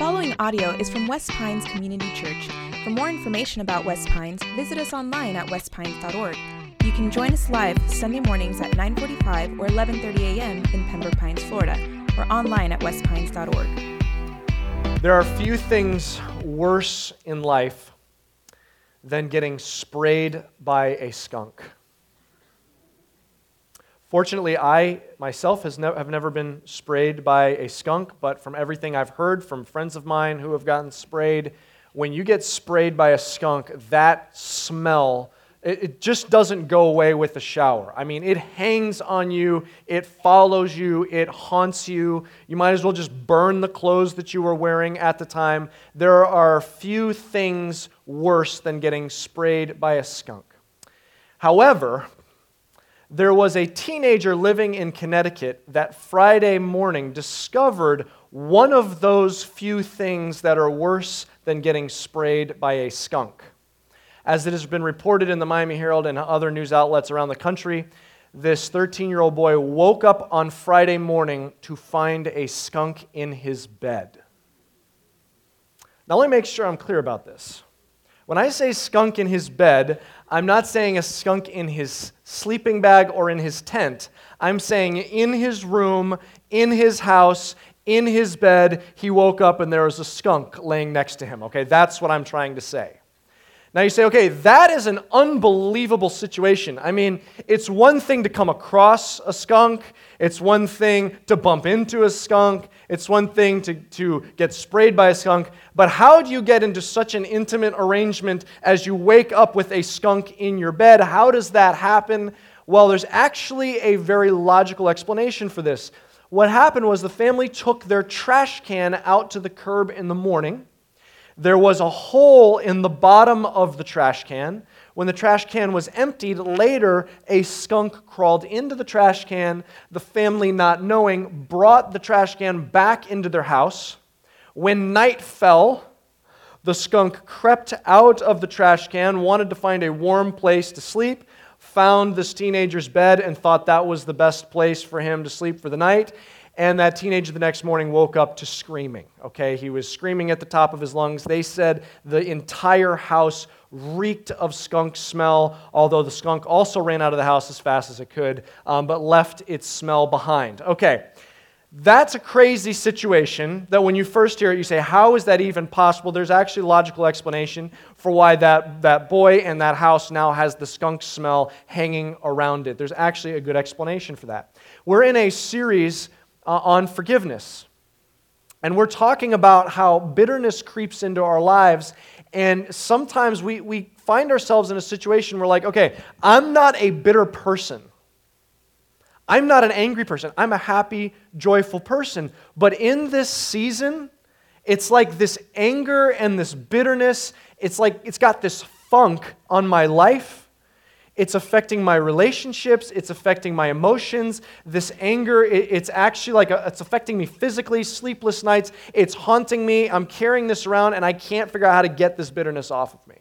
following audio is from West Pines Community Church. For more information about West Pines, visit us online at westpines.org. You can join us live Sunday mornings at 9:45 or 11:30 a.m. in Pembroke Pines, Florida, or online at westpines.org. There are few things worse in life than getting sprayed by a skunk. Fortunately, I myself ne- have never been sprayed by a skunk, but from everything I've heard from friends of mine who have gotten sprayed, when you get sprayed by a skunk, that smell it, it just doesn't go away with the shower. I mean, it hangs on you, it follows you, it haunts you. You might as well just burn the clothes that you were wearing at the time. There are few things worse than getting sprayed by a skunk. However, there was a teenager living in Connecticut that Friday morning discovered one of those few things that are worse than getting sprayed by a skunk. As it has been reported in the Miami Herald and other news outlets around the country, this 13 year old boy woke up on Friday morning to find a skunk in his bed. Now, let me make sure I'm clear about this. When I say skunk in his bed, I'm not saying a skunk in his sleeping bag or in his tent. I'm saying in his room, in his house, in his bed, he woke up and there was a skunk laying next to him. Okay, that's what I'm trying to say. Now you say, okay, that is an unbelievable situation. I mean, it's one thing to come across a skunk, it's one thing to bump into a skunk, it's one thing to, to get sprayed by a skunk, but how do you get into such an intimate arrangement as you wake up with a skunk in your bed? How does that happen? Well, there's actually a very logical explanation for this. What happened was the family took their trash can out to the curb in the morning there was a hole in the bottom of the trash can. When the trash can was emptied, later a skunk crawled into the trash can. The family, not knowing, brought the trash can back into their house. When night fell, the skunk crept out of the trash can, wanted to find a warm place to sleep, found this teenager's bed, and thought that was the best place for him to sleep for the night. And that teenager the next morning woke up to screaming. Okay, he was screaming at the top of his lungs. They said the entire house reeked of skunk smell, although the skunk also ran out of the house as fast as it could, um, but left its smell behind. Okay, that's a crazy situation that when you first hear it, you say, How is that even possible? There's actually a logical explanation for why that, that boy and that house now has the skunk smell hanging around it. There's actually a good explanation for that. We're in a series uh, on forgiveness. And we're talking about how bitterness creeps into our lives. And sometimes we, we find ourselves in a situation where, like, okay, I'm not a bitter person. I'm not an angry person. I'm a happy, joyful person. But in this season, it's like this anger and this bitterness, it's like it's got this funk on my life it's affecting my relationships. It's affecting my emotions. This anger, it's actually like a, it's affecting me physically, sleepless nights. It's haunting me. I'm carrying this around and I can't figure out how to get this bitterness off of me.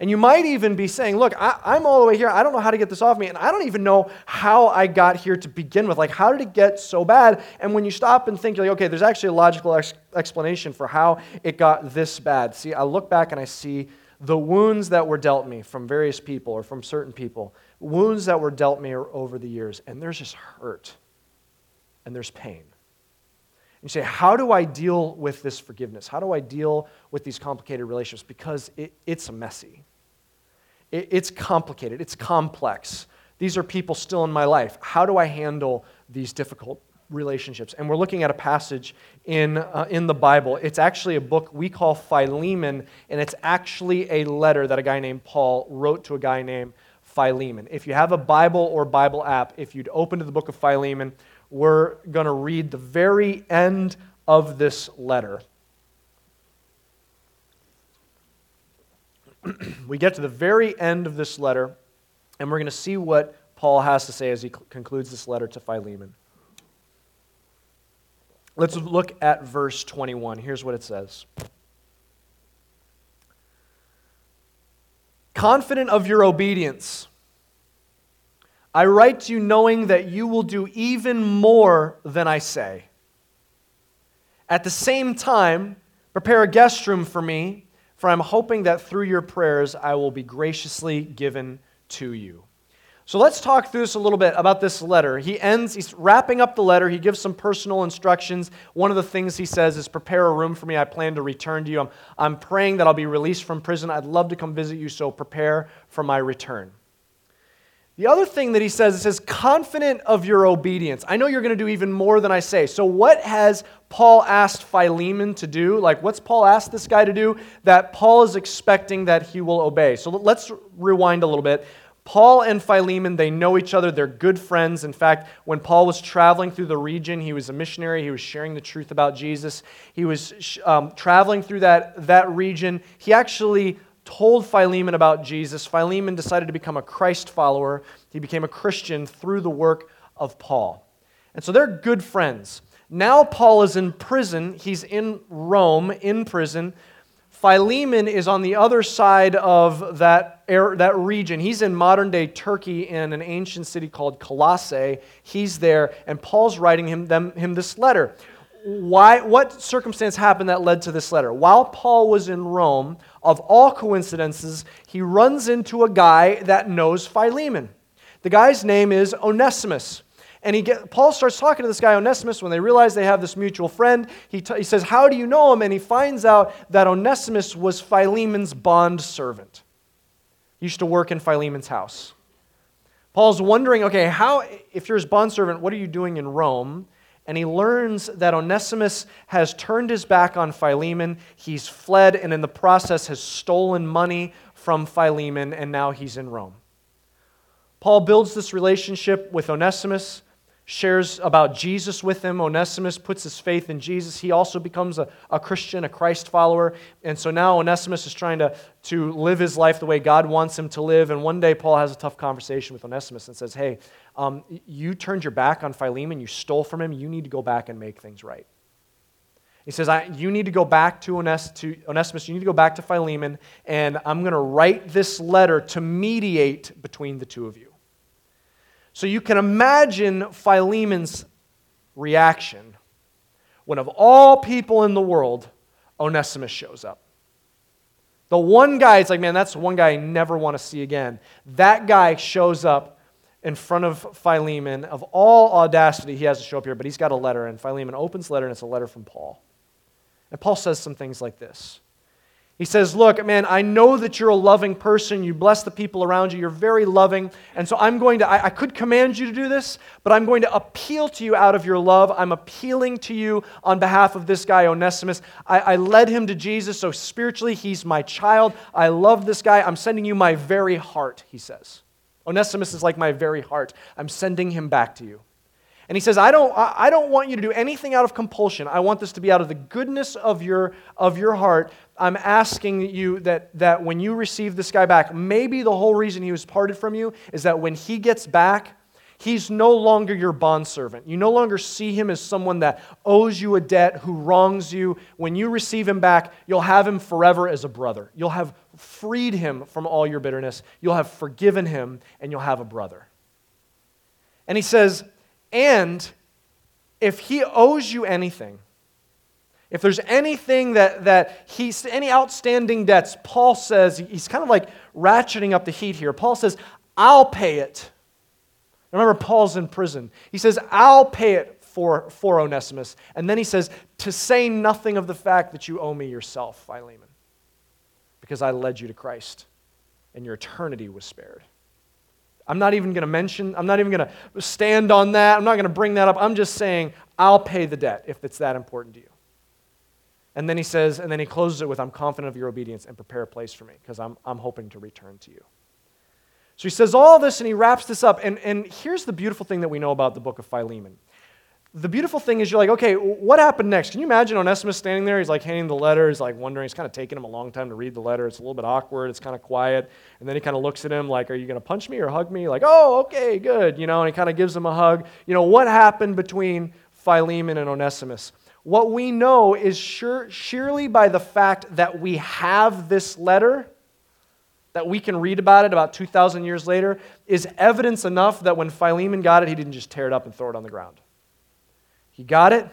And you might even be saying, Look, I, am all the way here. I don't know how to get this off me. And I don't even know how I got here to begin with. Like, how did it get so bad? And when you stop and think, you're like, okay, there's actually a logical ex- explanation for how it got this bad. See, I look back and I see the wounds that were dealt me from various people or from certain people, wounds that were dealt me over the years, and there's just hurt and there's pain. And You say, How do I deal with this forgiveness? How do I deal with these complicated relationships? Because it, it's messy, it, it's complicated, it's complex. These are people still in my life. How do I handle these difficult relationships. And we're looking at a passage in, uh, in the Bible. It's actually a book we call Philemon, and it's actually a letter that a guy named Paul wrote to a guy named Philemon. If you have a Bible or Bible app, if you'd open to the book of Philemon, we're going to read the very end of this letter. we get to the very end of this letter, and we're going to see what Paul has to say as he concludes this letter to Philemon. Let's look at verse 21. Here's what it says Confident of your obedience, I write to you knowing that you will do even more than I say. At the same time, prepare a guest room for me, for I'm hoping that through your prayers I will be graciously given to you. So let's talk through this a little bit about this letter. He ends, he's wrapping up the letter. He gives some personal instructions. One of the things he says is, Prepare a room for me. I plan to return to you. I'm, I'm praying that I'll be released from prison. I'd love to come visit you, so prepare for my return. The other thing that he says, it says, confident of your obedience. I know you're going to do even more than I say. So, what has Paul asked Philemon to do? Like, what's Paul asked this guy to do that Paul is expecting that he will obey? So, let's rewind a little bit. Paul and Philemon, they know each other. They're good friends. In fact, when Paul was traveling through the region, he was a missionary. He was sharing the truth about Jesus. He was um, traveling through that, that region. He actually told Philemon about Jesus. Philemon decided to become a Christ follower. He became a Christian through the work of Paul. And so they're good friends. Now Paul is in prison. He's in Rome, in prison. Philemon is on the other side of that, that region. He's in modern day Turkey in an ancient city called Colossae. He's there, and Paul's writing him, them, him this letter. Why, what circumstance happened that led to this letter? While Paul was in Rome, of all coincidences, he runs into a guy that knows Philemon. The guy's name is Onesimus. And he get, Paul starts talking to this guy, Onesimus, when they realize they have this mutual friend. He, t- he says, How do you know him? And he finds out that Onesimus was Philemon's bond servant. Used to work in Philemon's house. Paul's wondering, okay, how, if you're his bondservant, what are you doing in Rome? And he learns that Onesimus has turned his back on Philemon. He's fled and in the process has stolen money from Philemon, and now he's in Rome. Paul builds this relationship with Onesimus shares about Jesus with him. Onesimus puts his faith in Jesus. He also becomes a, a Christian, a Christ follower. And so now Onesimus is trying to, to live his life the way God wants him to live. And one day Paul has a tough conversation with Onesimus and says, Hey, um, you turned your back on Philemon, you stole from him, you need to go back and make things right. He says, You need to go back to, Ones- to Onesimus, you need to go back to Philemon, and I'm going to write this letter to mediate between the two of you. So you can imagine Philemon's reaction when, of all people in the world, Onesimus shows up. The one guy, it's like, man, that's the one guy I never want to see again. That guy shows up in front of Philemon. Of all audacity, he has to show up here, but he's got a letter, and Philemon opens the letter, and it's a letter from Paul. And Paul says some things like this he says, Look, man, I know that you're a loving person. You bless the people around you. You're very loving. And so I'm going to, I, I, could command you to do this, but I'm going to appeal to you out of your love. I'm appealing to you on behalf of this guy, Onesimus. I, I led him to Jesus, so spiritually, he's my child. I love this guy. I'm sending you my very heart, he says. Onesimus is like my very heart. I'm sending him back to you. And he says, I don't, I don't want you to do anything out of compulsion. I want this to be out of the goodness of your, of your heart. I'm asking you that, that when you receive this guy back, maybe the whole reason he was parted from you is that when he gets back, he's no longer your bondservant. You no longer see him as someone that owes you a debt, who wrongs you. When you receive him back, you'll have him forever as a brother. You'll have freed him from all your bitterness. You'll have forgiven him, and you'll have a brother. And he says, and if he owes you anything, if there's anything that, that he's, any outstanding debts, Paul says, he's kind of like ratcheting up the heat here. Paul says, I'll pay it. Remember, Paul's in prison. He says, I'll pay it for, for Onesimus. And then he says, to say nothing of the fact that you owe me yourself, Philemon, because I led you to Christ and your eternity was spared. I'm not even going to mention, I'm not even going to stand on that. I'm not going to bring that up. I'm just saying, I'll pay the debt if it's that important to you. And then he says, and then he closes it with, I'm confident of your obedience and prepare a place for me because I'm, I'm hoping to return to you. So he says all this and he wraps this up. And, and here's the beautiful thing that we know about the book of Philemon the beautiful thing is you're like, okay, what happened next? Can you imagine Onesimus standing there? He's like handing the letter. He's like wondering. It's kind of taking him a long time to read the letter. It's a little bit awkward. It's kind of quiet. And then he kind of looks at him like, are you going to punch me or hug me? Like, oh, okay, good. You know, and he kind of gives him a hug. You know, what happened between Philemon and Onesimus? What we know is sure, surely by the fact that we have this letter, that we can read about it about 2,000 years later, is evidence enough that when Philemon got it, he didn't just tear it up and throw it on the ground. He got it,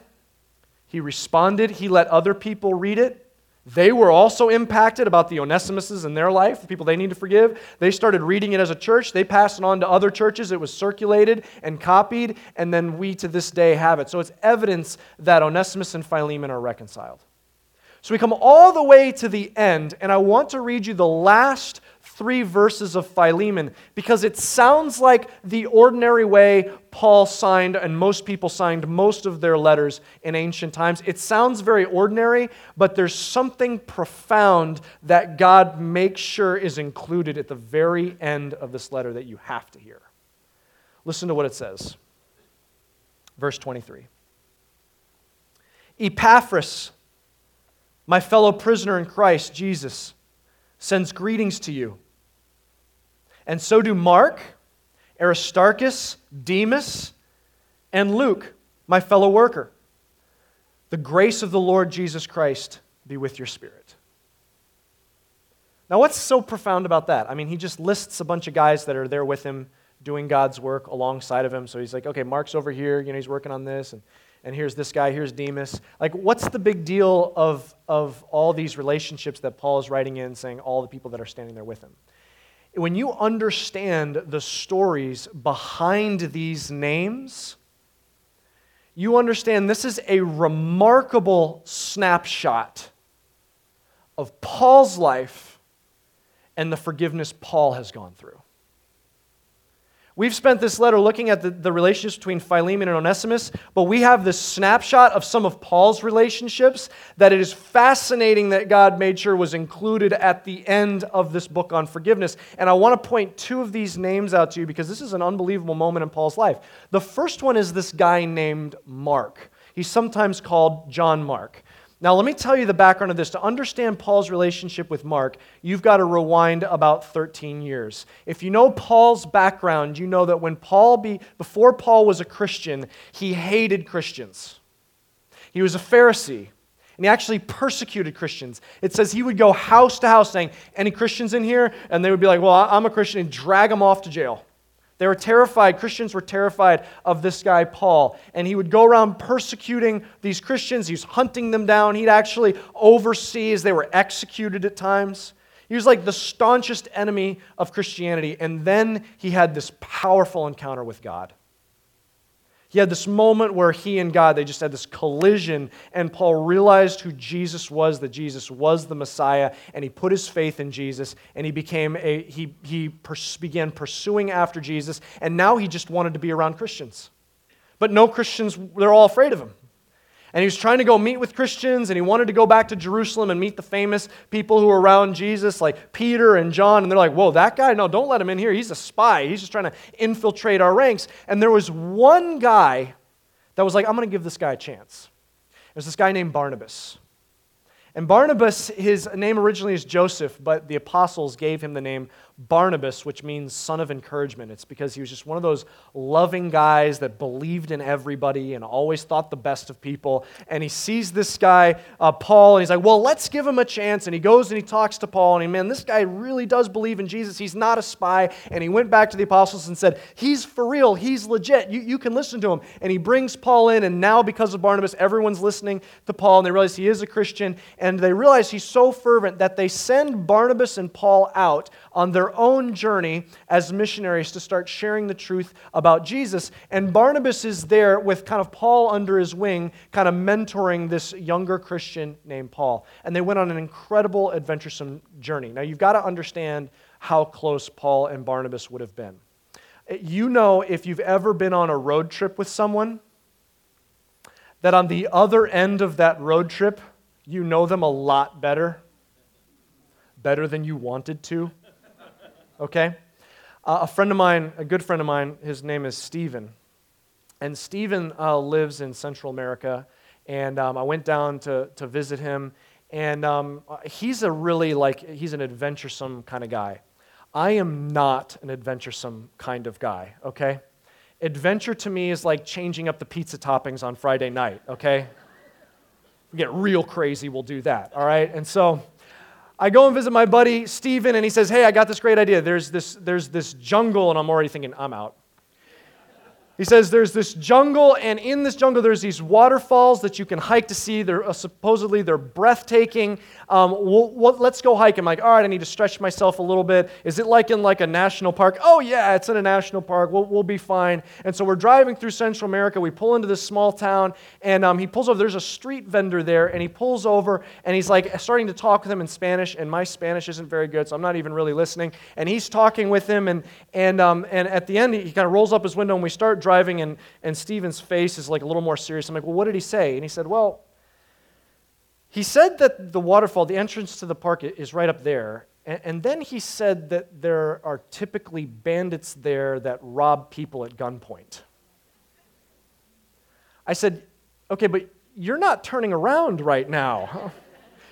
He responded. He let other people read it. They were also impacted about the Onesimuses in their life, the people they need to forgive. They started reading it as a church. They passed it on to other churches. It was circulated and copied, and then we to this day have it. So it's evidence that Onesimus and Philemon are reconciled. So we come all the way to the end, and I want to read you the last three verses of Philemon because it sounds like the ordinary way Paul signed and most people signed most of their letters in ancient times. It sounds very ordinary, but there's something profound that God makes sure is included at the very end of this letter that you have to hear. Listen to what it says. Verse 23. Epaphras, my fellow prisoner in Christ Jesus, sends greetings to you and so do Mark, Aristarchus, Demas, and Luke, my fellow worker. The grace of the Lord Jesus Christ be with your spirit. Now, what's so profound about that? I mean, he just lists a bunch of guys that are there with him doing God's work alongside of him. So he's like, okay, Mark's over here, you know, he's working on this, and, and here's this guy, here's Demas. Like, what's the big deal of, of all these relationships that Paul is writing in, saying all the people that are standing there with him? When you understand the stories behind these names, you understand this is a remarkable snapshot of Paul's life and the forgiveness Paul has gone through. We've spent this letter looking at the, the relationships between Philemon and Onesimus, but we have this snapshot of some of Paul's relationships that it is fascinating that God made sure was included at the end of this book on forgiveness. And I want to point two of these names out to you because this is an unbelievable moment in Paul's life. The first one is this guy named Mark. He's sometimes called John Mark. Now, let me tell you the background of this. To understand Paul's relationship with Mark, you've got to rewind about 13 years. If you know Paul's background, you know that when Paul be, before Paul was a Christian, he hated Christians. He was a Pharisee, and he actually persecuted Christians. It says he would go house to house saying, Any Christians in here? And they would be like, Well, I'm a Christian, and drag them off to jail. They were terrified, Christians were terrified of this guy, Paul. And he would go around persecuting these Christians. He was hunting them down. He'd actually oversee as they were executed at times. He was like the staunchest enemy of Christianity. And then he had this powerful encounter with God. He had this moment where he and God, they just had this collision, and Paul realized who Jesus was, that Jesus was the Messiah, and he put his faith in Jesus, and he became a, he, he pers- began pursuing after Jesus, and now he just wanted to be around Christians. But no Christians, they're all afraid of him. And he was trying to go meet with Christians, and he wanted to go back to Jerusalem and meet the famous people who were around Jesus, like Peter and John. And they're like, Whoa, that guy? No, don't let him in here. He's a spy. He's just trying to infiltrate our ranks. And there was one guy that was like, I'm going to give this guy a chance. There's this guy named Barnabas. And Barnabas, his name originally is Joseph, but the apostles gave him the name Barnabas, which means son of encouragement. It's because he was just one of those loving guys that believed in everybody and always thought the best of people. And he sees this guy, uh, Paul, and he's like, well, let's give him a chance. And he goes and he talks to Paul, and he, man, this guy really does believe in Jesus. He's not a spy. And he went back to the apostles and said, he's for real. He's legit. You, you can listen to him. And he brings Paul in, and now because of Barnabas, everyone's listening to Paul, and they realize he is a Christian. And they realize he's so fervent that they send Barnabas and Paul out on their own journey as missionaries to start sharing the truth about Jesus. And Barnabas is there with kind of Paul under his wing, kind of mentoring this younger Christian named Paul. And they went on an incredible, adventuresome journey. Now, you've got to understand how close Paul and Barnabas would have been. You know, if you've ever been on a road trip with someone, that on the other end of that road trip, you know them a lot better, better than you wanted to okay? Uh, a friend of mine, a good friend of mine, his name is Stephen. And Stephen uh, lives in Central America. And um, I went down to, to visit him. And um, he's a really, like, he's an adventuresome kind of guy. I am not an adventuresome kind of guy, okay? Adventure to me is like changing up the pizza toppings on Friday night, okay? we get real crazy, we'll do that, all right? And so I go and visit my buddy Steven, and he says, Hey, I got this great idea. There's this, there's this jungle, and I'm already thinking, I'm out. He says there's this jungle, and in this jungle there's these waterfalls that you can hike to see. They're uh, supposedly they're breathtaking. Um, we'll, we'll, let's go hike. I'm like, all right, I need to stretch myself a little bit. Is it like in like a national park? Oh yeah, it's in a national park. We'll, we'll be fine. And so we're driving through Central America. We pull into this small town, and um, he pulls over. There's a street vendor there, and he pulls over, and he's like starting to talk with him in Spanish. And my Spanish isn't very good, so I'm not even really listening. And he's talking with him, and and um, and at the end he, kind of rolls up his window, and we start driving, and, and Steven's face is like a little more serious. I'm like, well, what did he say? And he said, well, he said that the waterfall, the entrance to the park, is right up there. And, then he said that there are typically bandits there that rob people at gunpoint. I said, okay, but you're not turning around right now.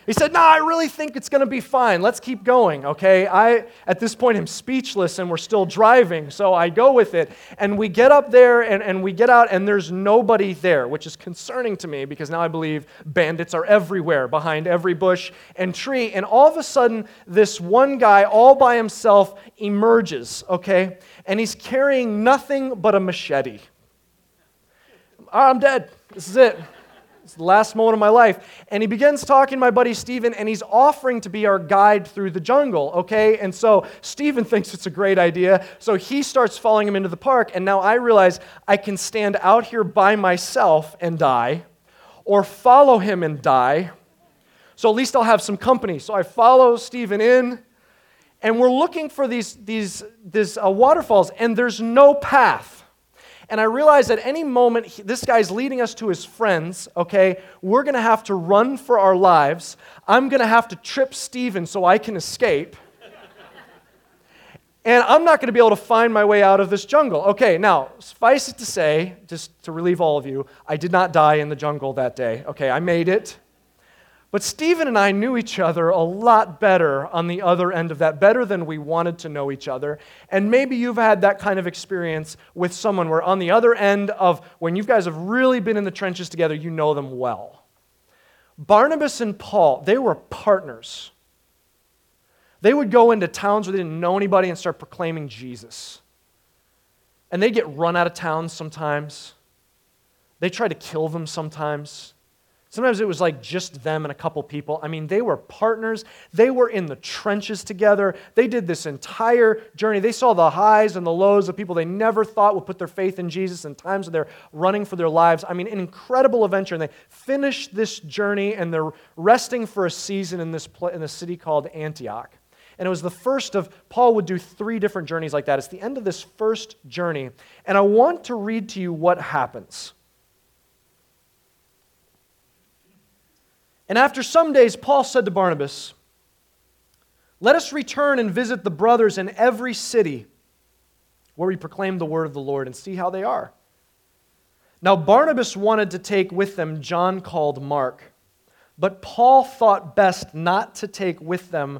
He said, No, I really think it's going to be fine. Let's keep going, okay? I, at this point, I'm speechless and we're still driving, so I go with it. And we get up there and, and we get out, and there's nobody there, which is concerning to me because now I believe bandits are everywhere, behind every bush and tree. And all of a sudden, this one guy, all by himself, emerges, okay? And he's carrying nothing but a machete. Ah, I'm dead. This is it. It's the last moment of my life. And he begins talking to my buddy Stephen, and he's offering to be our guide through the jungle, okay? And so Stephen thinks it's a great idea. So he starts following him into the park, and now I realize I can stand out here by myself and die, or follow him and die. So at least I'll have some company. So I follow Stephen in, and we're looking for these, these, these uh, waterfalls, and there's no path. And I realize at any moment, he, this guy's leading us to his friends, okay? We're going to have to run for our lives. I'm going to have to trip Stephen so I can escape. and I'm not going to be able to find my way out of this jungle. Okay, now, suffice it to say, just to relieve all of you, I did not die in the jungle that day. Okay, I made it. But Stephen and I knew each other a lot better on the other end of that, better than we wanted to know each other. And maybe you've had that kind of experience with someone where on the other end of when you guys have really been in the trenches together, you know them well. Barnabas and Paul, they were partners. They would go into towns where they didn't know anybody and start proclaiming Jesus. And they get run out of town sometimes. They try to kill them sometimes. Sometimes it was like just them and a couple people. I mean, they were partners. They were in the trenches together. They did this entire journey. They saw the highs and the lows of people they never thought would put their faith in Jesus in times when they're running for their lives. I mean, an incredible adventure. And they finished this journey and they're resting for a season in this, in this city called Antioch. And it was the first of, Paul would do three different journeys like that. It's the end of this first journey. And I want to read to you what happens. And after some days, Paul said to Barnabas, Let us return and visit the brothers in every city where we proclaim the word of the Lord and see how they are. Now, Barnabas wanted to take with them John called Mark, but Paul thought best not to take with them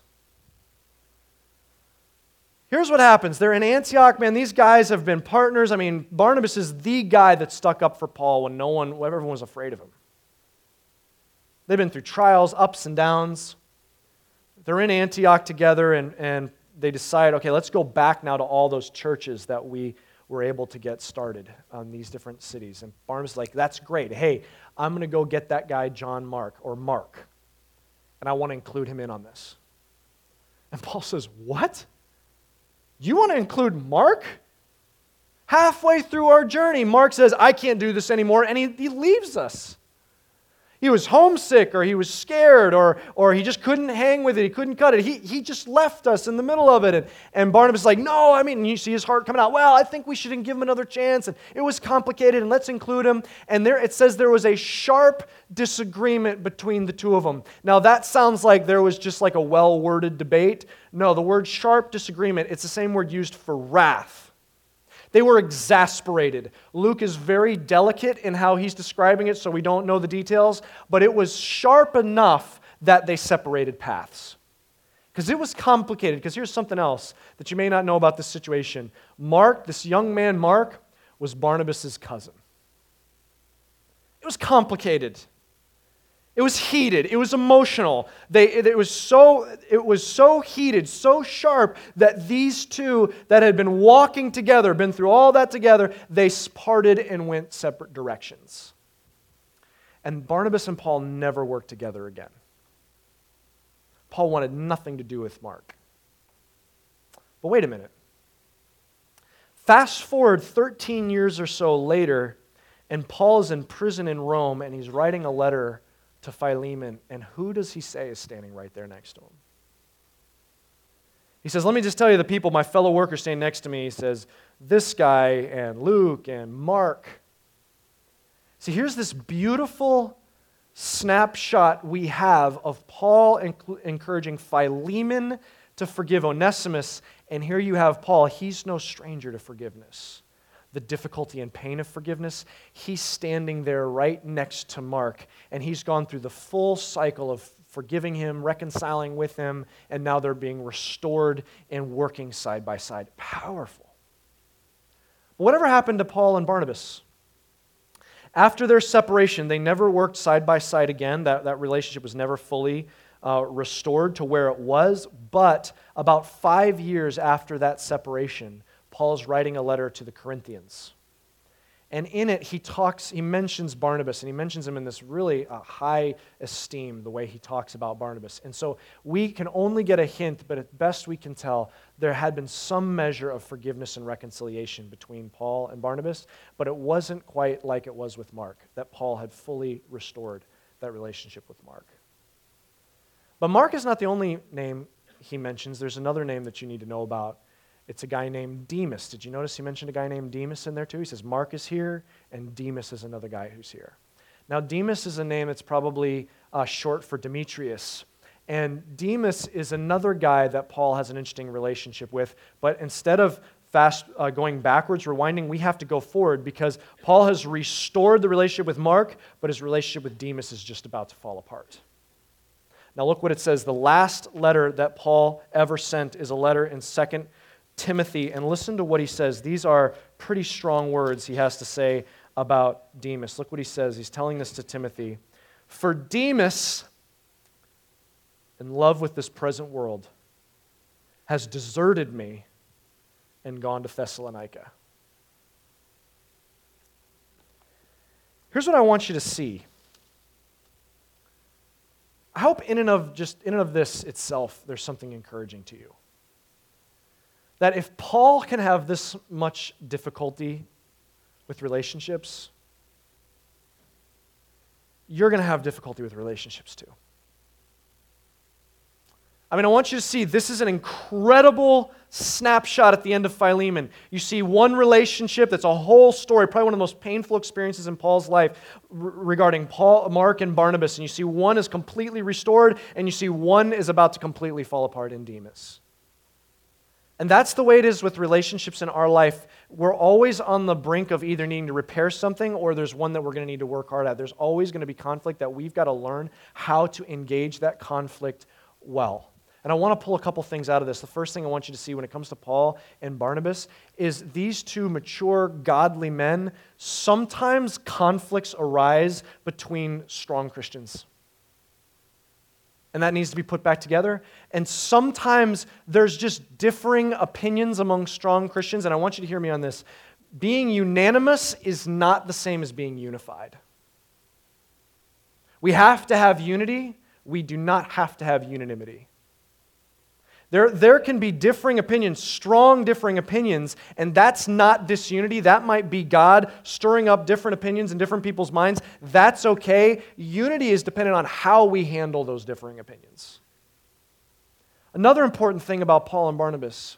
Here's what happens. They're in Antioch, man. These guys have been partners. I mean, Barnabas is the guy that stuck up for Paul when no one, everyone was afraid of him. They've been through trials, ups and downs. They're in Antioch together, and, and they decide, okay, let's go back now to all those churches that we were able to get started on these different cities. And Barnabas is like, that's great. Hey, I'm going to go get that guy, John Mark, or Mark, and I want to include him in on this. And Paul says, What? You want to include Mark? Halfway through our journey, Mark says, I can't do this anymore, and he, he leaves us. He was homesick, or he was scared, or, or he just couldn't hang with it. He couldn't cut it. He, he just left us in the middle of it. And, and Barnabas is like, No, I mean, you see his heart coming out. Well, I think we shouldn't give him another chance. And it was complicated, and let's include him. And there it says there was a sharp disagreement between the two of them. Now, that sounds like there was just like a well worded debate. No, the word sharp disagreement, it's the same word used for wrath. They were exasperated. Luke is very delicate in how he's describing it, so we don't know the details, but it was sharp enough that they separated paths. Because it was complicated. Because here's something else that you may not know about this situation Mark, this young man, Mark, was Barnabas' cousin. It was complicated. It was heated. It was emotional. They, it, was so, it was so heated, so sharp that these two that had been walking together, been through all that together, they parted and went separate directions. And Barnabas and Paul never worked together again. Paul wanted nothing to do with Mark. But wait a minute. Fast forward 13 years or so later, and Paul's in prison in Rome, and he's writing a letter to Philemon, and who does he say is standing right there next to him? He says, Let me just tell you the people, my fellow workers standing next to me. He says, This guy and Luke and Mark. See, here's this beautiful snapshot we have of Paul encouraging Philemon to forgive Onesimus. And here you have Paul. He's no stranger to forgiveness the difficulty and pain of forgiveness, he's standing there right next to Mark, and he's gone through the full cycle of forgiving him, reconciling with him, and now they're being restored and working side by side. Powerful. But whatever happened to Paul and Barnabas? After their separation, they never worked side by side again. That, that relationship was never fully uh, restored to where it was. But about five years after that separation, Paul's writing a letter to the Corinthians. And in it, he talks, he mentions Barnabas, and he mentions him in this really uh, high esteem, the way he talks about Barnabas. And so we can only get a hint, but at best we can tell, there had been some measure of forgiveness and reconciliation between Paul and Barnabas, but it wasn't quite like it was with Mark, that Paul had fully restored that relationship with Mark. But Mark is not the only name he mentions. There's another name that you need to know about it's a guy named Demas. Did you notice he mentioned a guy named Demas in there too? He says Mark is here, and Demas is another guy who's here. Now, Demas is a name that's probably uh, short for Demetrius. And Demas is another guy that Paul has an interesting relationship with, but instead of fast uh, going backwards, rewinding, we have to go forward because Paul has restored the relationship with Mark, but his relationship with Demas is just about to fall apart. Now, look what it says. The last letter that Paul ever sent is a letter in 2 Timothy, and listen to what he says. These are pretty strong words he has to say about Demas. Look what he says. He's telling this to Timothy. For Demas, in love with this present world, has deserted me and gone to Thessalonica. Here's what I want you to see. I hope in and of just in and of this itself there's something encouraging to you that if Paul can have this much difficulty with relationships, you're going to have difficulty with relationships too. I mean, I want you to see this is an incredible snapshot at the end of Philemon. You see one relationship that's a whole story, probably one of the most painful experiences in Paul's life regarding Paul, Mark, and Barnabas. And you see one is completely restored, and you see one is about to completely fall apart in Demas. And that's the way it is with relationships in our life. We're always on the brink of either needing to repair something or there's one that we're going to need to work hard at. There's always going to be conflict that we've got to learn how to engage that conflict well. And I want to pull a couple things out of this. The first thing I want you to see when it comes to Paul and Barnabas is these two mature, godly men, sometimes conflicts arise between strong Christians and that needs to be put back together. And sometimes there's just differing opinions among strong Christians, and I want you to hear me on this. Being unanimous is not the same as being unified. We have to have unity, we do not have to have unanimity. There, there can be differing opinions, strong differing opinions, and that's not disunity. That might be God stirring up different opinions in different people's minds. That's okay. Unity is dependent on how we handle those differing opinions. Another important thing about Paul and Barnabas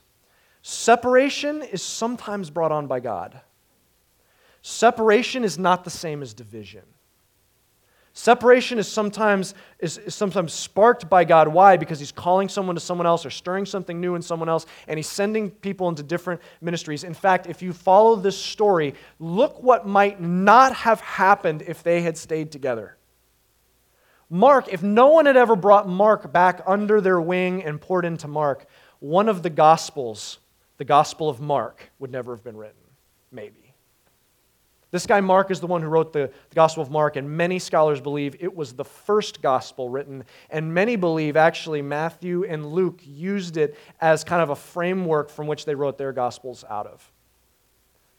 separation is sometimes brought on by God. Separation is not the same as division. Separation is sometimes, is, is, sometimes sparked by God. Why? Because He's calling someone to someone else or stirring something new in someone else, and He's sending people into different ministries. In fact, if you follow this story, look what might not have happened if they had stayed together. Mark, if no one had ever brought Mark back under their wing and poured into Mark, one of the Gospels, the Gospel of Mark, would never have been written. Maybe. This guy, Mark, is the one who wrote the, the, Gospel of Mark, and many scholars believe it was the first gospel written, and many believe actually Matthew and Luke used it as kind of a framework from which they wrote their gospels out of.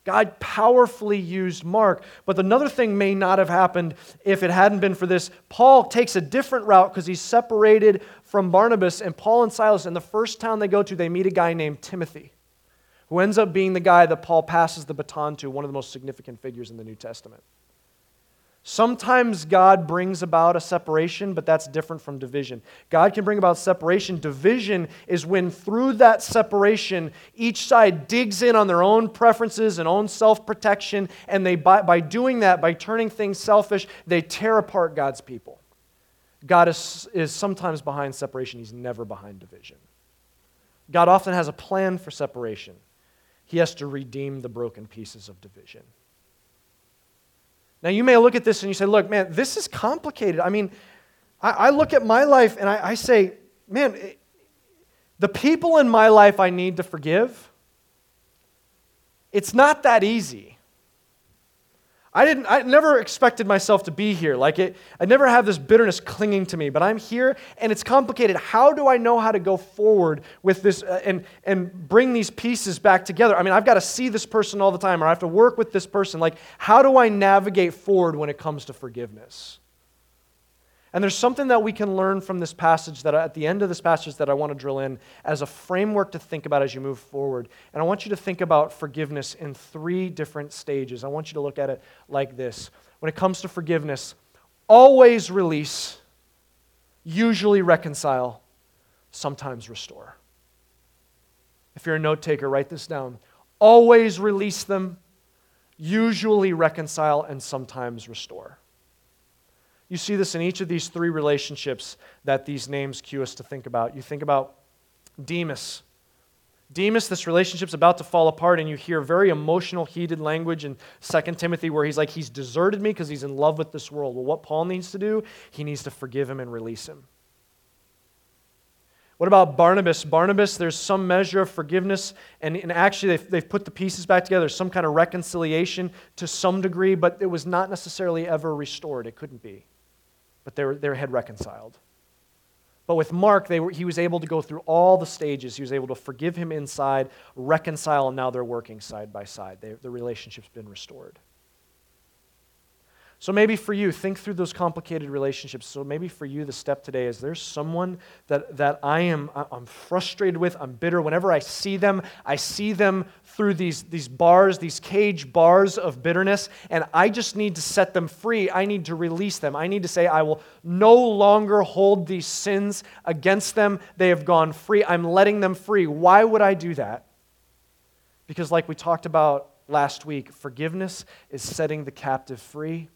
God powerfully used Mark, but another thing may not have happened if it hadn't been for this. Paul takes a different route because he's separated from Barnabas, and Paul and Silas, in the first town they go to, they meet a guy named Timothy who ends up being the guy that Paul passes the baton to, one of the most significant figures in the New Testament. Sometimes God brings about a separation, but that's different from division. God can bring about separation. Division is when, through that separation, each side digs in on their own preferences and own self protection, and they, by, by doing that, by turning things selfish, they tear apart God's people. God is, is sometimes behind separation, He's never behind division. God often has a plan for separation. He has to redeem the broken pieces of division. Now, you may look at this and you say, look, man, this is complicated. I mean, I, I look at my life and I, I say, man, it, the people in my life I need to forgive, it's not that easy. I didn't I never expected myself to be here. Like it I never have this bitterness clinging to me, but I'm here and it's complicated. How do I know how to go forward with this uh, and and bring these pieces back together? I mean, I've got to see this person all the time or I have to work with this person. Like how do I navigate forward when it comes to forgiveness? And there's something that we can learn from this passage that at the end of this passage that I want to drill in as a framework to think about as you move forward. And I want you to think about forgiveness in three different stages. I want you to look at it like this. When it comes to forgiveness, always release, usually reconcile, sometimes restore. If you're a note taker, write this down. Always release them, usually reconcile, and sometimes restore. You see this in each of these three relationships that these names cue us to think about. You think about Demas. Demas, this relationship's about to fall apart, and you hear very emotional, heated language in 2 Timothy where he's like, He's deserted me because he's in love with this world. Well, what Paul needs to do, he needs to forgive him and release him. What about Barnabas? Barnabas, there's some measure of forgiveness, and, and actually they've, they've put the pieces back together, some kind of reconciliation to some degree, but it was not necessarily ever restored. It couldn't be but they, they had reconciled. But with Mark, they were, he was able to go through all the stages. He was able to forgive him inside, reconcile, and now they're working side by side. They, the relationship's been restored. So maybe for you, think through those complicated relationships. So maybe for you, the step today is there's someone that, that I am I'm frustrated with, I'm bitter. Whenever I see them, I see them through these, these bars, these cage bars of bitterness, and I just need to set them free. I need to release them. I need to say, I will no longer hold these sins against them. They have gone free. I'm letting them free. Why would I do that? Because, like we talked about last week, forgiveness is setting the captive free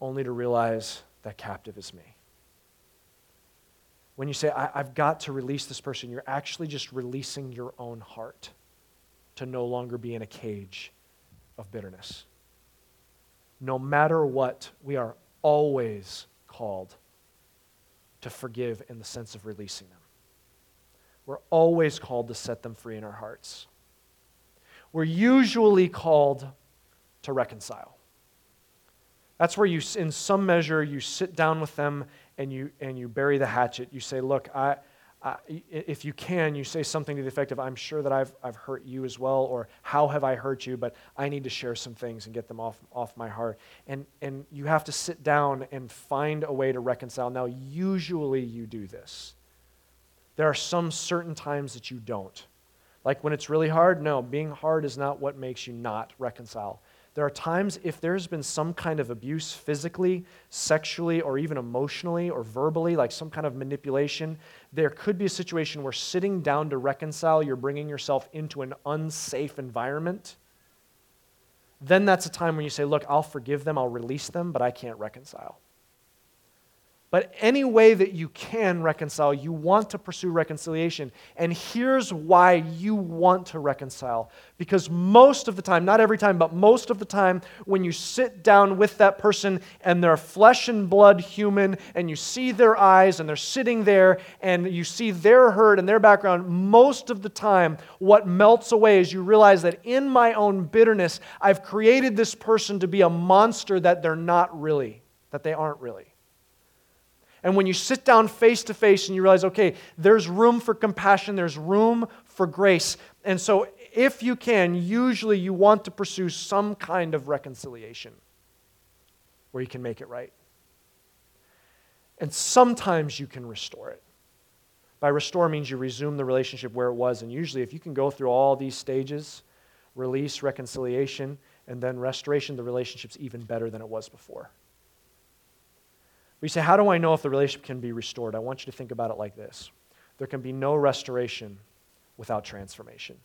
only to realize that captive is me. When you say, I, have got to release this person, you're actually just releasing your own heart to no longer be in a cage of bitterness. No matter what, we are always called to forgive in the sense of releasing them. We're always called to set them free in our hearts. We're usually called to reconcile. That's where you, in some measure, you sit down with them and you, and you bury the hatchet. You say, Look, I, I, if you can, you say something to the effect of, I'm sure that I've, I've hurt you as well, or how have I hurt you, but I need to share some things and get them off, off my heart. And, and you have to sit down and find a way to reconcile. Now, usually you do this. There are some certain times that you don't. Like when it's really hard, no, being hard is not what makes you not reconcile. There are times if there's been some kind of abuse physically, sexually, or even emotionally or verbally, like some kind of manipulation, there could be a situation where sitting down to reconcile, you're bringing yourself into an unsafe environment. Then that's a time when you say, Look, I'll forgive them, I'll release them, but I can't reconcile. But any way that you can reconcile, you want to pursue reconciliation. And here's why you want to reconcile. Because most of the time, not every time, but most of the time, when you sit down with that person and they're flesh and blood human, and you see their eyes and they're sitting there and you see their hurt and their background, most of the time, what melts away is you realize that in my own bitterness, I've created this person to be a monster that they're not really, that they aren't really. And when you sit down face to face and you realize, okay, there's room for compassion, there's room for grace. And so, if you can, usually you want to pursue some kind of reconciliation where you can make it right. And sometimes you can restore it. By restore means you resume the relationship where it was. And usually, if you can go through all these stages release, reconciliation, and then restoration the relationship's even better than it was before. We say, How do I know if the relationship can be restored? I want you to think about it like this there can be no restoration without transformation.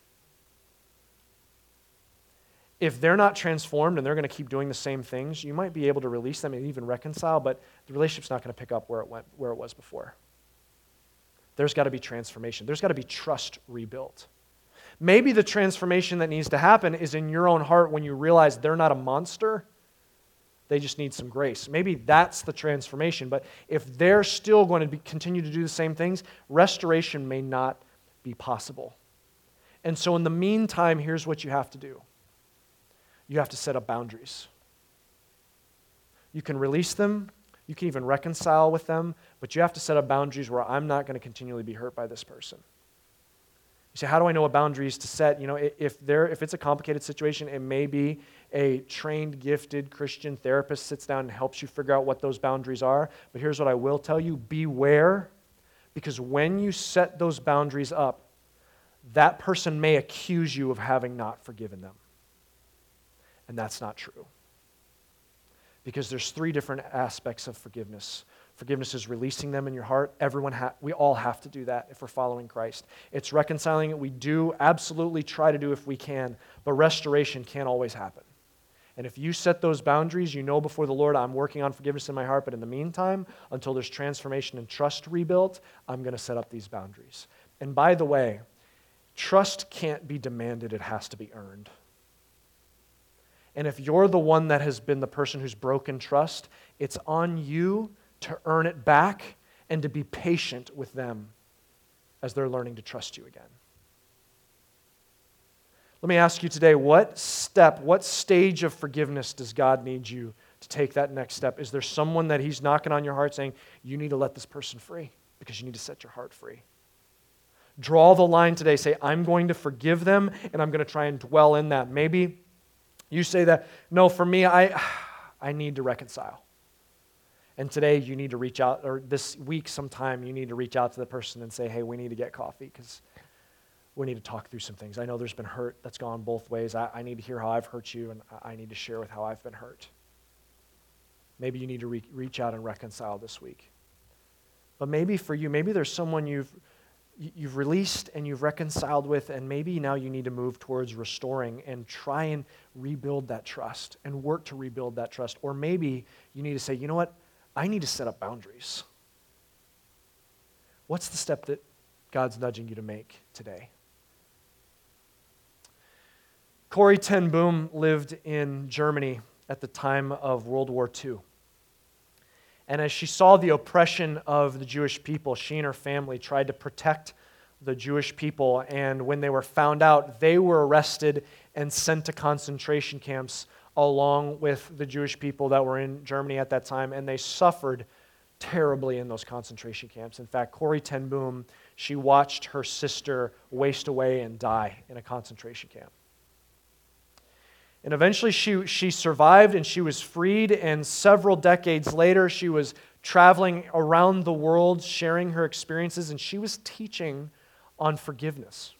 If they're not transformed and they're going to keep doing the same things, you might be able to release them and even reconcile, but the relationship's not going to pick up where it, went, where it was before. There's got to be transformation, there's got to be trust rebuilt. Maybe the transformation that needs to happen is in your own heart when you realize they're not a monster they just need some grace. Maybe that's the transformation. But if they're still going to be, continue to do the same things, restoration may not be possible. And so, in the meantime, here's what you have to do you have to set up boundaries. You can release them, you can even reconcile with them, but you have to set up boundaries where I'm not going to continually be hurt by this person. You say, how do I know what boundaries to set? You know, if, there, if it's a complicated situation, it may be a trained, gifted Christian therapist sits down and helps you figure out what those boundaries are. But here's what I will tell you beware, because when you set those boundaries up, that person may accuse you of having not forgiven them. And that's not true. Because there's three different aspects of forgiveness Forgiveness is releasing them in your heart. Everyone, ha- we all have to do that if we're following Christ. It's reconciling it. We do absolutely try to do if we can, but restoration can't always happen. And if you set those boundaries, you know before the Lord, I'm working on forgiveness in my heart, but in the meantime, until there's transformation and trust rebuilt, I'm going to set up these boundaries. And by the way, trust can't be demanded, it has to be earned. And if you're the one that has been the person who's broken trust, it's on you to earn it back and to be patient with them as they're learning to trust you again. Let me ask you today what step, what stage of forgiveness does God need you to take that next step? Is there someone that He's knocking on your heart saying, you need to let this person free because you need to set your heart free? Draw the line today. Say, I'm going to forgive them and I'm going to try and dwell in that. Maybe you say that, no, for me, I, I need to reconcile. And today you need to reach out, or this week sometime, you need to reach out to the person and say, hey, we need to get coffee because we need to talk through some things. I know there's been hurt that's gone both ways. I, I, need to hear how I've hurt you, and I need to share with how I've been hurt. Maybe you need to re- reach out and reconcile this week. But maybe for you, maybe there's someone you've, you've released and you've reconciled with, and maybe now you need to move towards restoring and try and rebuild that trust and work to rebuild that trust. Or maybe you need to say, you know what? I need to set up boundaries. What's the step that God's nudging you to make today? Corrie ten Boom lived in Germany at the time of World War II. And as she saw the oppression of the Jewish people, she and her family tried to protect the Jewish people. And when they were found out, they were arrested and sent to concentration camps along with the Jewish people that were in Germany at that time, and they suffered terribly in those concentration camps. In fact, Corrie ten Boom, she watched her sister waste away and die in a concentration camp. And eventually she, she survived and she was freed, and several decades later, she was traveling around the world sharing her experiences, and she was teaching on forgiveness.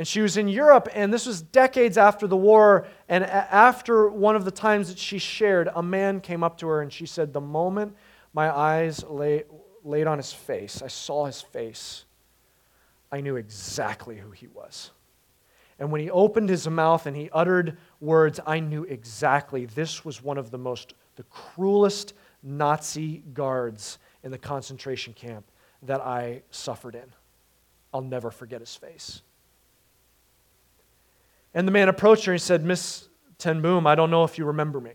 And she was in Europe, and this was decades after the war. And after one of the times that she shared, a man came up to her and she said, The moment my eyes lay, laid on his face, I saw his face, I knew exactly who he was. And when he opened his mouth and he uttered words, I knew exactly this was one of the most, the cruelest, Nazi guards in the concentration camp that I suffered in. I'll never forget his face. And the man approached her and he said, Miss Ten Boom, I don't know if you remember me.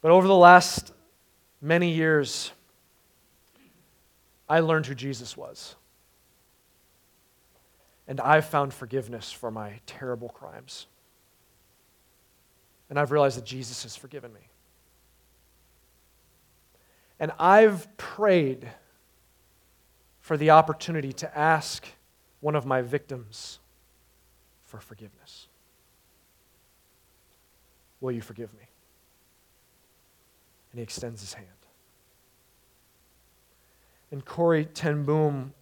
But over the last many years, I learned who Jesus was. And I've found forgiveness for my terrible crimes. And I've realized that Jesus has forgiven me. And I've prayed for the opportunity to ask one of my victims for forgiveness. Will you forgive me? And he extends his hand. And Corrie Ten Boom,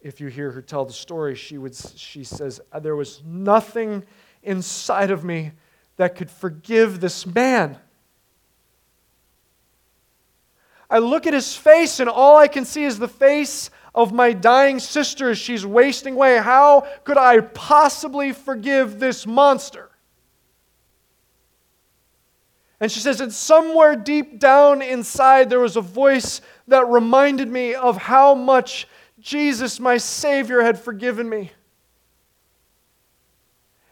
if you hear her tell the story, she, would, she says, There was nothing inside of me that could forgive this man. I look at his face, and all I can see is the face of my dying sister as she's wasting away. How could I possibly forgive this monster? And she says, and somewhere deep down inside, there was a voice that reminded me of how much Jesus, my Savior, had forgiven me.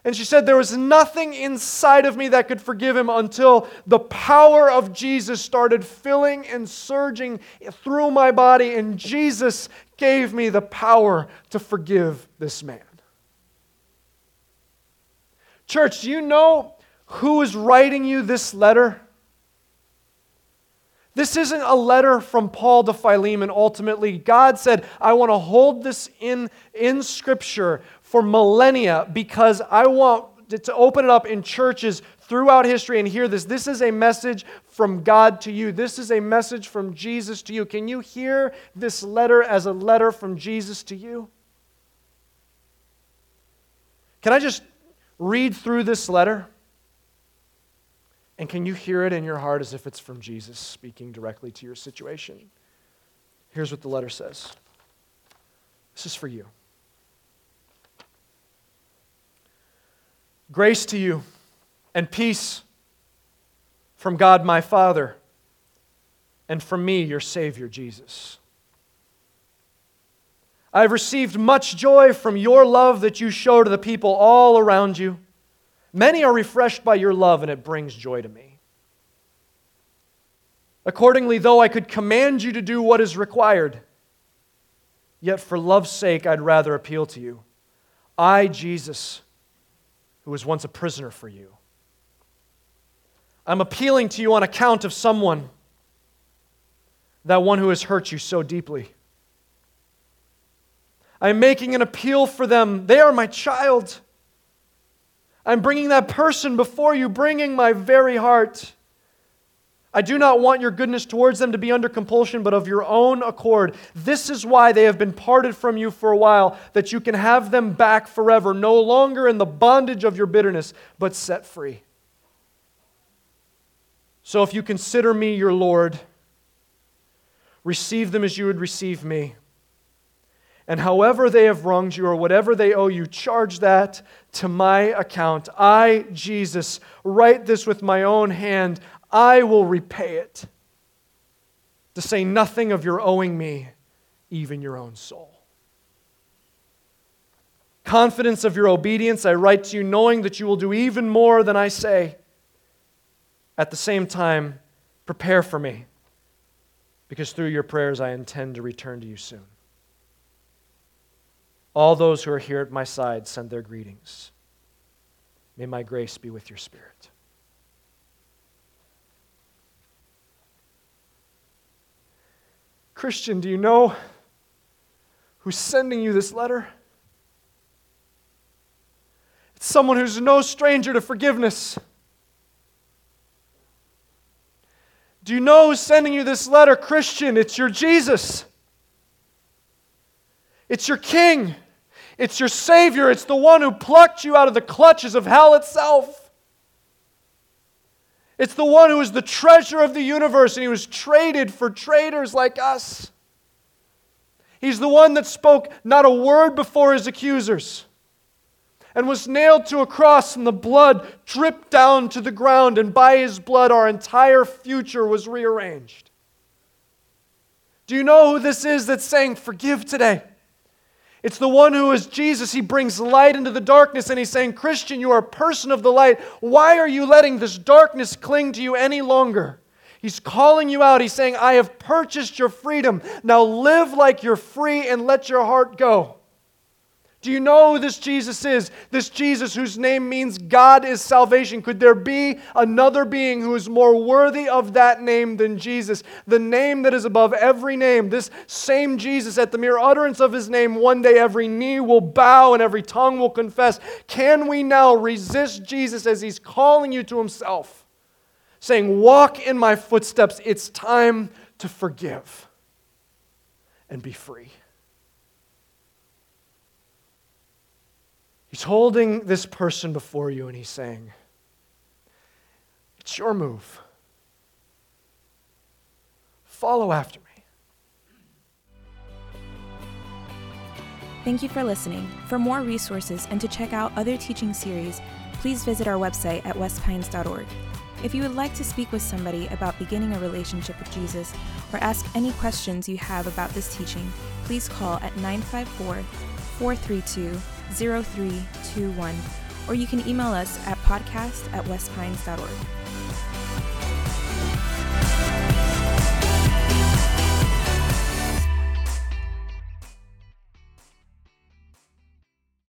And she said, There was nothing inside of me that could forgive him until the power of Jesus started filling and surging through my body, and Jesus gave me the power to forgive this man. Church, do you know who is writing you this letter? This isn't a letter from Paul to Philemon ultimately. God said, I want to hold this in, in Scripture for millennia because I want to open it up in churches throughout history and hear this. This is a message from God to you. This is a message from Jesus to you. Can you hear this letter as a letter from Jesus to you? Can I just read through this letter? And can you hear it in your heart as if it's from Jesus speaking directly to your situation? Here's what the letter says This is for you. Grace to you and peace from God my Father and from me, your Savior, Jesus. I have received much joy from your love that you show to the people all around you. Many are refreshed by your love, and it brings joy to me. Accordingly, though I could command you to do what is required, yet for love's sake I'd rather appeal to you. I, Jesus, who was once a prisoner for you. I'm appealing to you on account of someone, that one who has hurt you so deeply. I'm making an appeal for them. They are my child. I'm bringing that person before you, bringing my very heart. I do not want your goodness towards them to be under compulsion, but of your own accord. This is why they have been parted from you for a while, that you can have them back forever, no longer in the bondage of your bitterness, but set free. So if you consider me your Lord, receive them as you would receive me. And however they have wronged you or whatever they owe you, charge that to my account. I, Jesus, write this with my own hand. I will repay it. To say nothing of your owing me, even your own soul. Confidence of your obedience, I write to you, knowing that you will do even more than I say. At the same time, prepare for me, because through your prayers I intend to return to you soon. All those who are here at my side send their greetings. May my grace be with your spirit. Christian, do you know who's sending you this letter? It's someone who's no stranger to forgiveness. Do you know who's sending you this letter, Christian? It's your Jesus. It's your King. It's your Savior. It's the one who plucked you out of the clutches of hell itself. It's the one who is the treasure of the universe, and he was traded for traitors like us. He's the one that spoke not a word before his accusers. and was nailed to a cross, and the blood dripped down to the ground, and by his blood, our entire future was rearranged. Do you know who this is that's saying, Forgive today? It's the one who is Jesus. He brings light into the darkness, and he's saying, Christian, you are a person of the light. Why are you letting this darkness cling to you any longer? He's calling you out. He's saying, I have purchased your freedom. Now live like you're free and let your heart go. Do you know who this Jesus is? This Jesus whose name means God is salvation. Could there be another being who is more worthy of that name than Jesus? The name that is above every name. This same Jesus, at the mere utterance of his name, one day every knee will bow and every tongue will confess. Can we now resist Jesus as he's calling you to himself? Saying, Walk in my footsteps. It's time to forgive and be free. He's holding this person before you and he's saying, It's your move. Follow after me. Thank you for listening. For more resources and to check out other teaching series, please visit our website at westpines.org. If you would like to speak with somebody about beginning a relationship with Jesus or ask any questions you have about this teaching, please call at 954 432 0321, or you can email us at podcast at westpines.org.